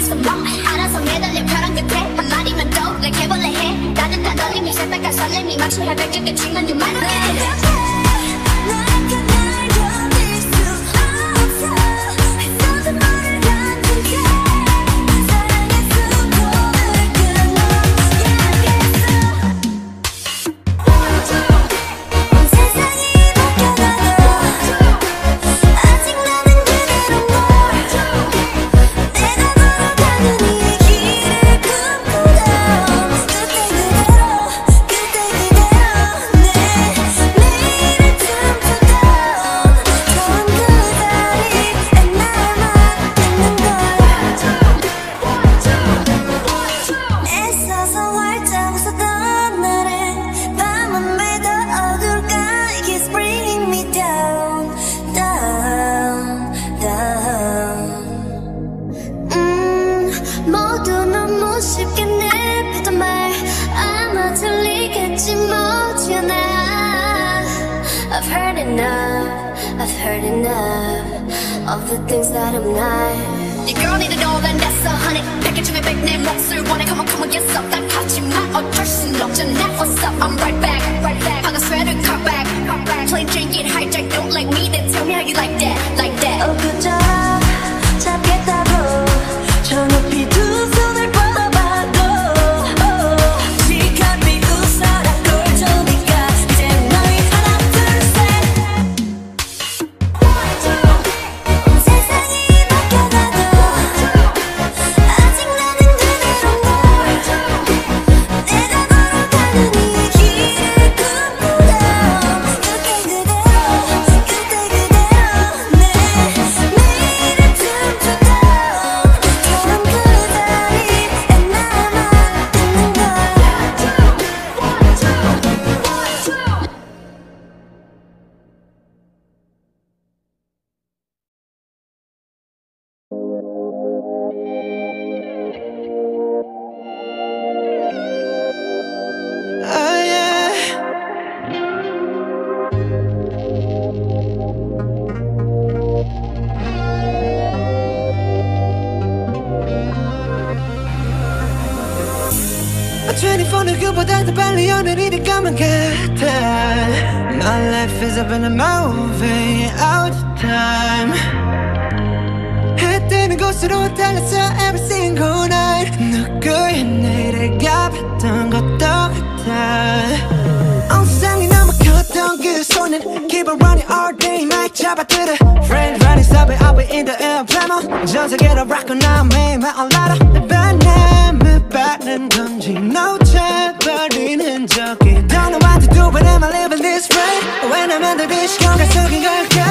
있어 멍 알아서 매달려 벼랑 끝에. 한마디만 더내 개벌레 해? 나는 다 널림이 새빨간 설렘이 마치 해백질 끝인 건유만해 쉽게 내뱉던 말. 아마 I've heard enough I've heard enough Of the things that I'm not. Your girl needed all and that's a honey. Package me back 내 원해. Come on come on yes up. 난 하지만 어쩔 순 없잖아 What's up I'm right back right back. 방금 sweater cut back Plane drink it hijack Don't like me then tell me how you like and I'm moving out of time. 해뜨는 곳으로 달렸어 every single night. 누구의 내가 봤던 것도 같아. 엉상이 넘어갔던 그 son. Keep on running all day 날 잡아들어 Friend running subway I'll be in the air. Blamo 전 세계로 rock on I'm in my own ladder 내 반함을 받는 건지. No chapter. 눈을 비시켜 계속 이걸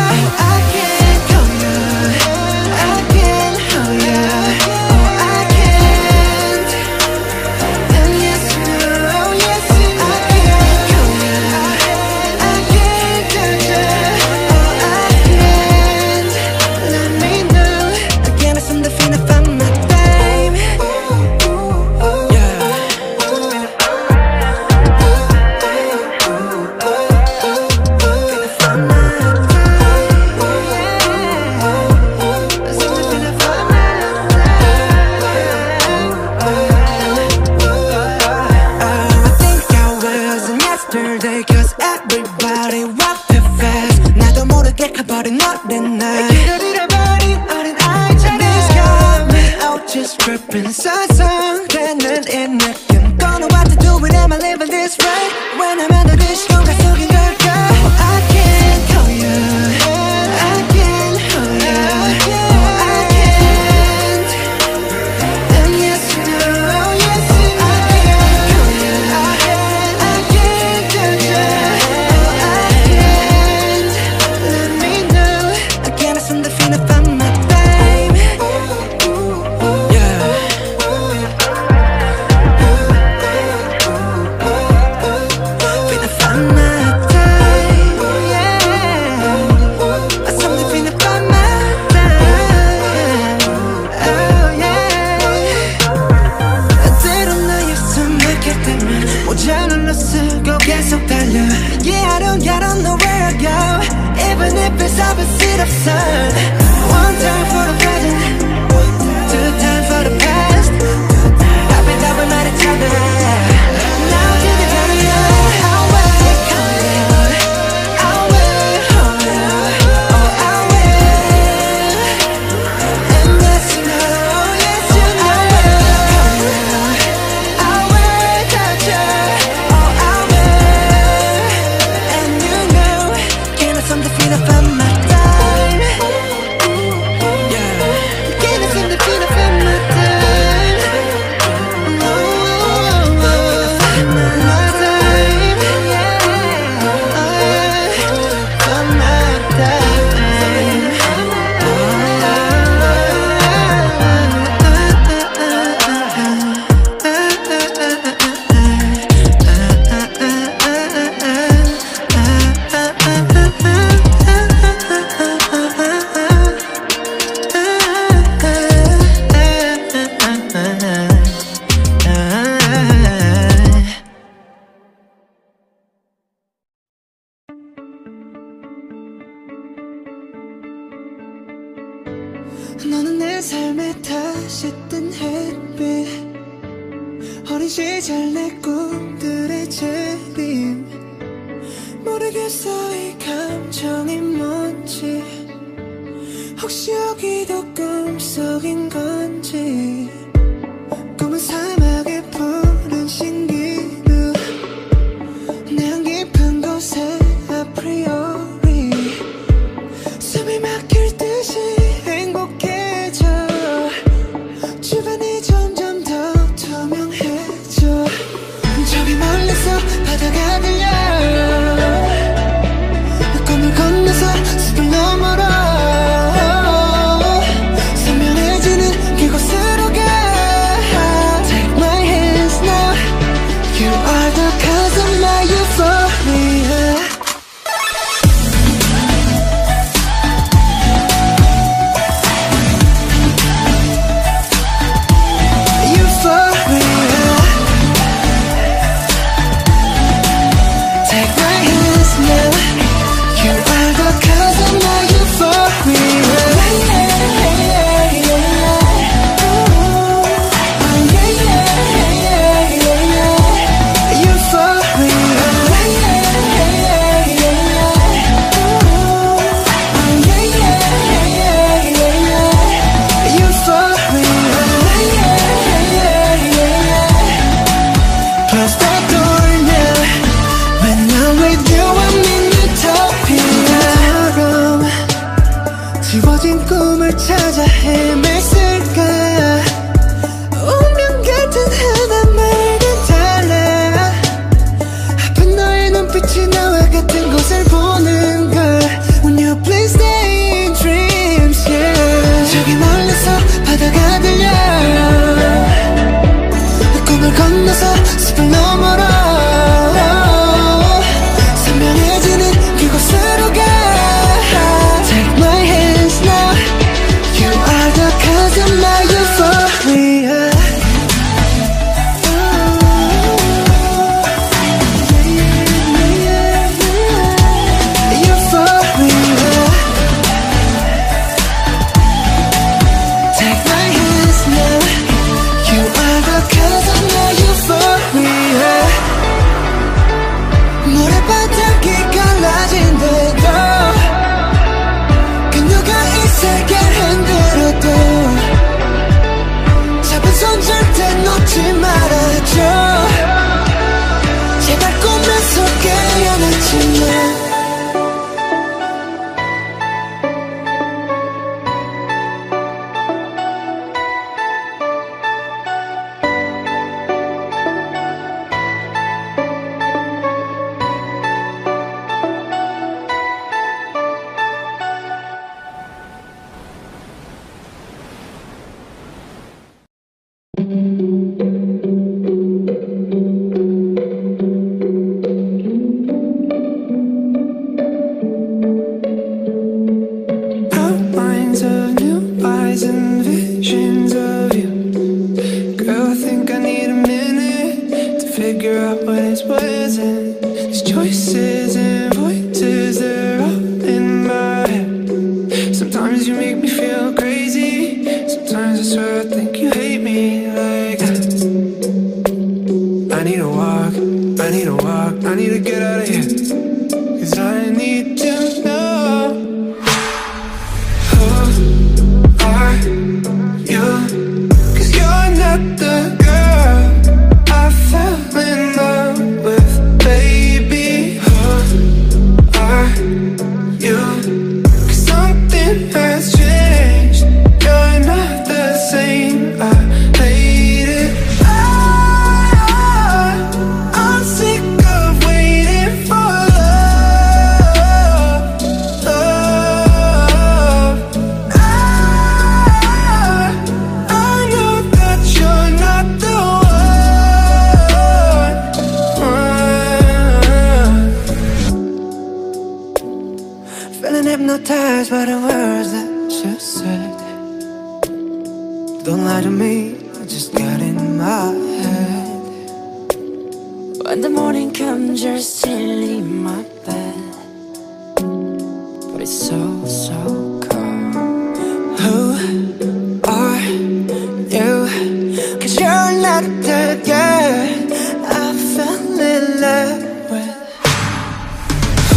너는 내 삶에 다시 뜬 햇빛. 어린 시절 내 꿈들의 재림. 모르겠어 이 감정이 뭔지. 혹시 여기도 꿈속인 건지.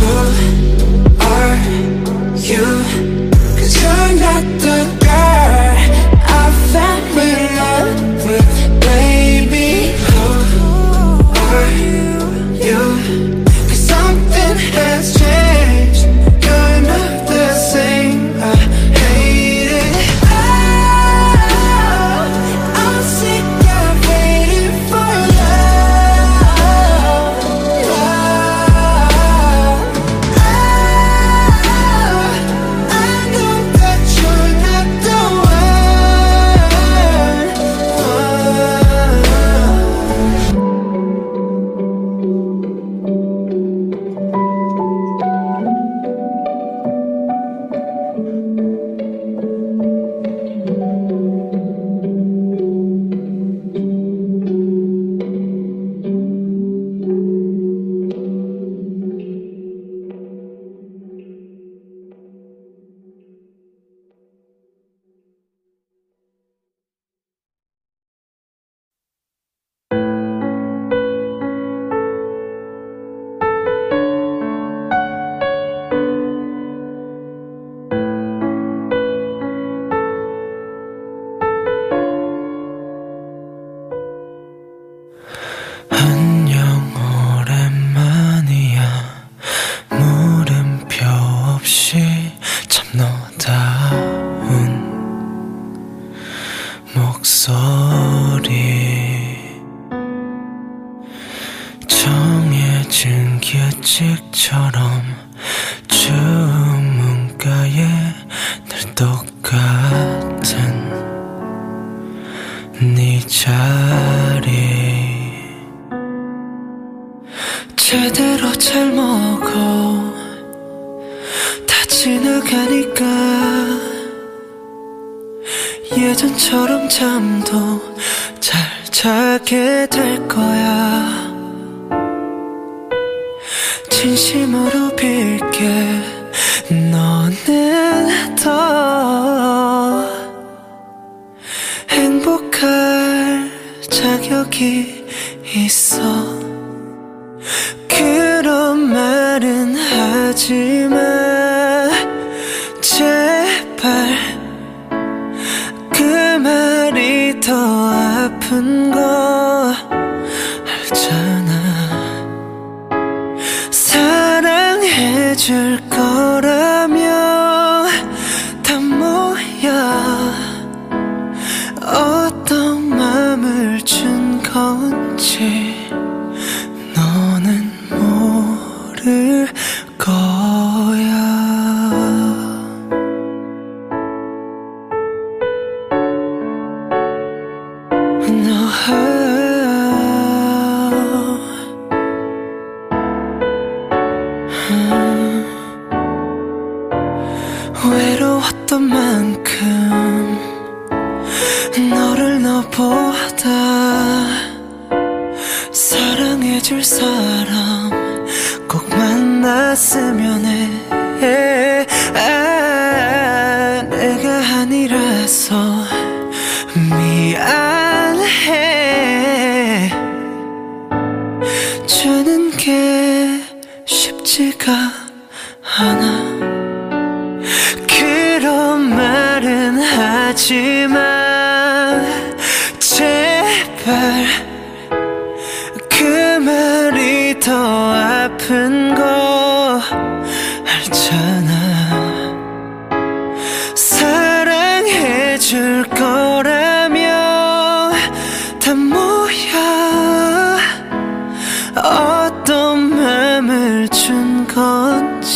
Who are you? 예전처럼 잠도 잘 자게 될 거야. 진심으로 빌게 너는 더 행복할 자격이 hurt.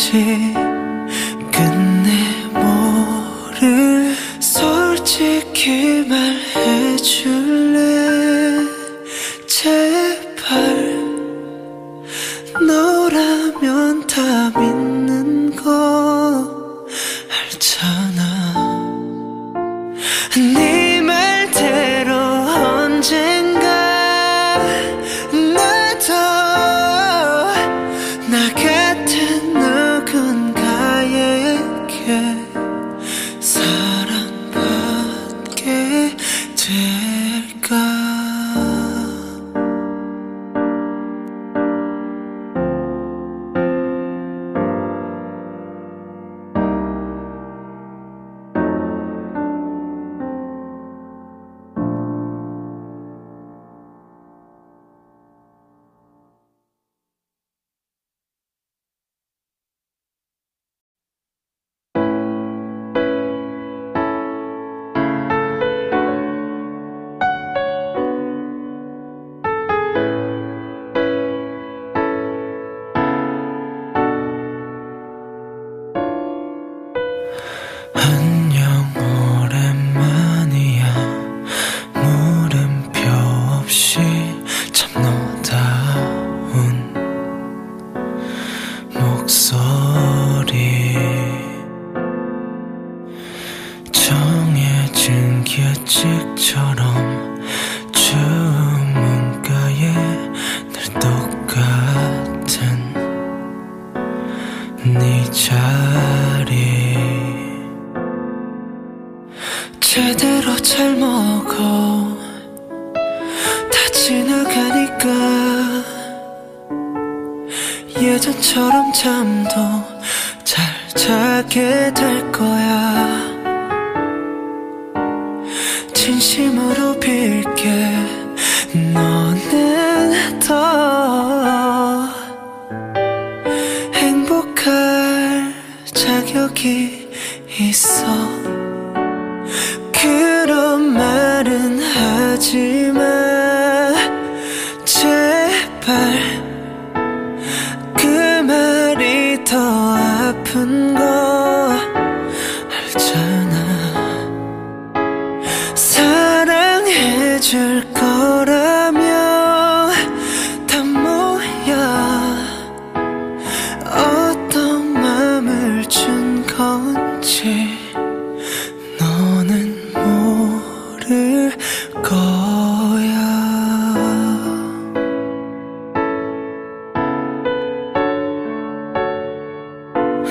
起 예전처럼 잠도 잘 자게 될 거야. 진심으로 빌게 너는 더 행복할 자격이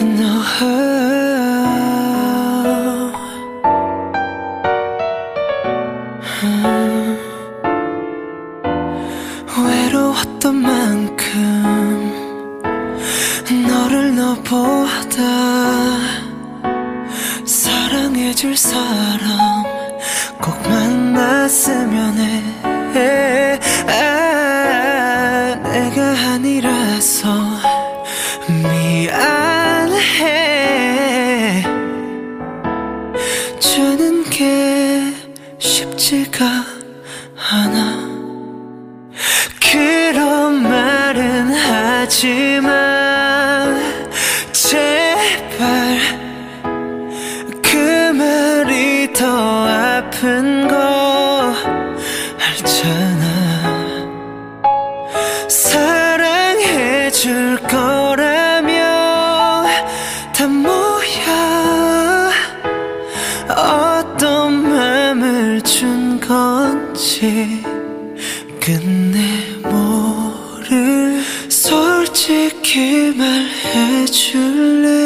No hurt. 야, 어떤 맘을 준 건지 끝내 모를 솔직히 말해줄래?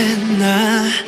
And I.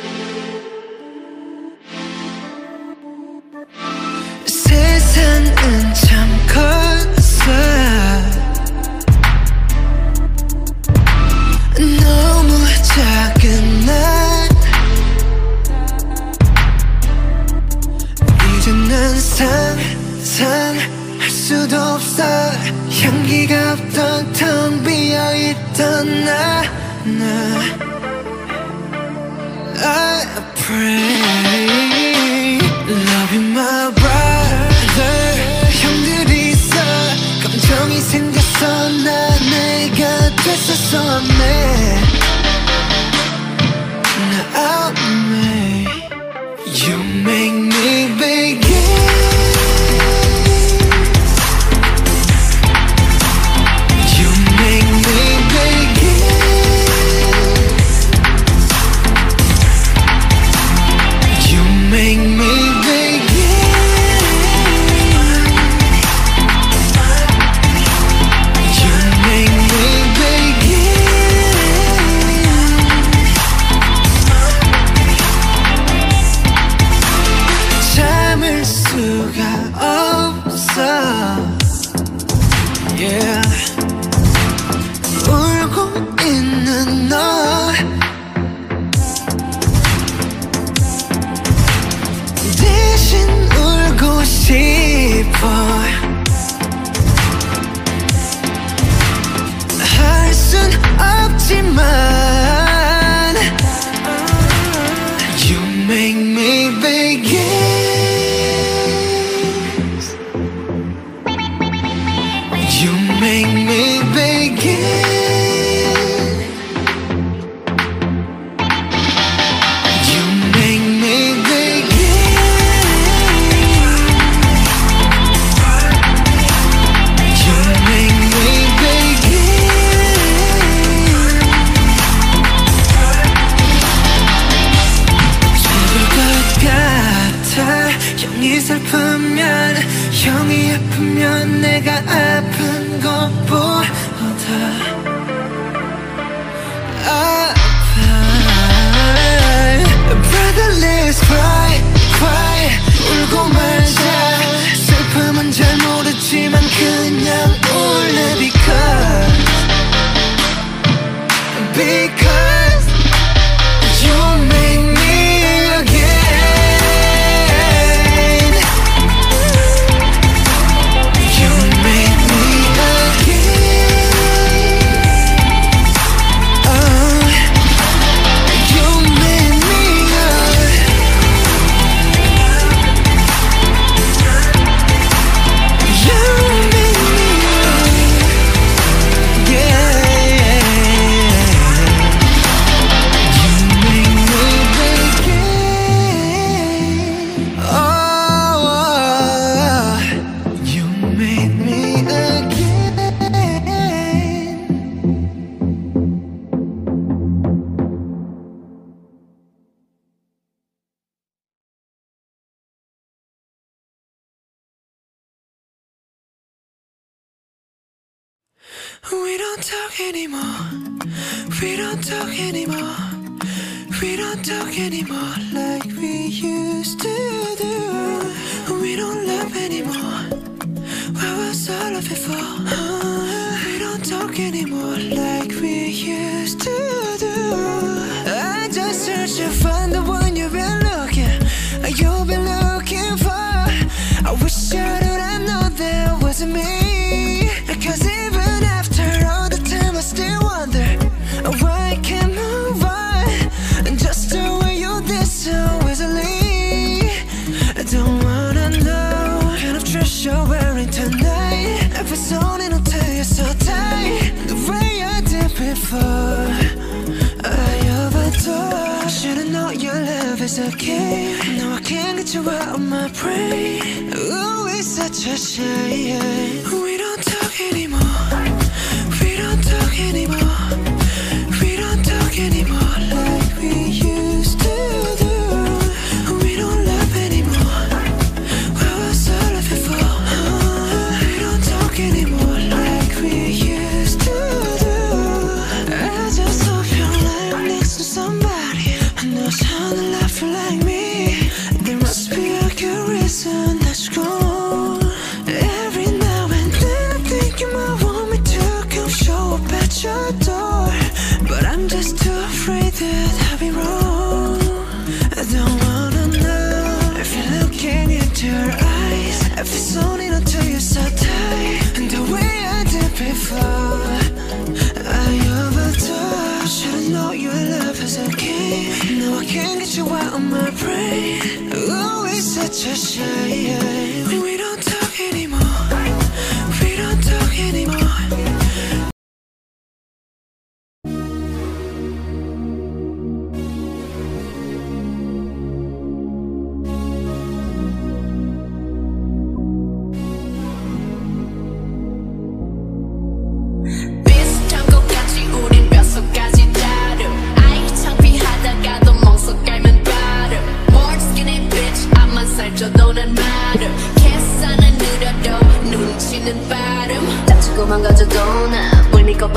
anymore. We don't talk anymore. We don't talk anymore like we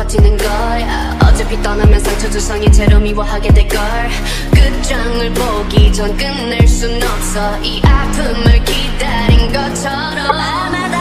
퍼지는 걸. 어차피 떠나면 상처 주성이 제로 미워하게 될걸. 그 끝장을 보기 전 끝낼 순 없어. 이 아픔을 기다린 것처럼.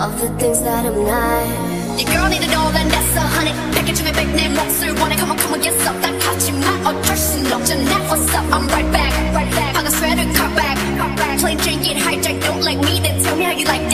all the things that I'm not. Your girl need it all and that's a hundred. Package me big name, what's her wanna come on, come on, get up. That you My or and not your neck, what's up? I'm right back, right back. I got a sweater, cut back, plain Jane get hijacked, don't like me, then tell me how you like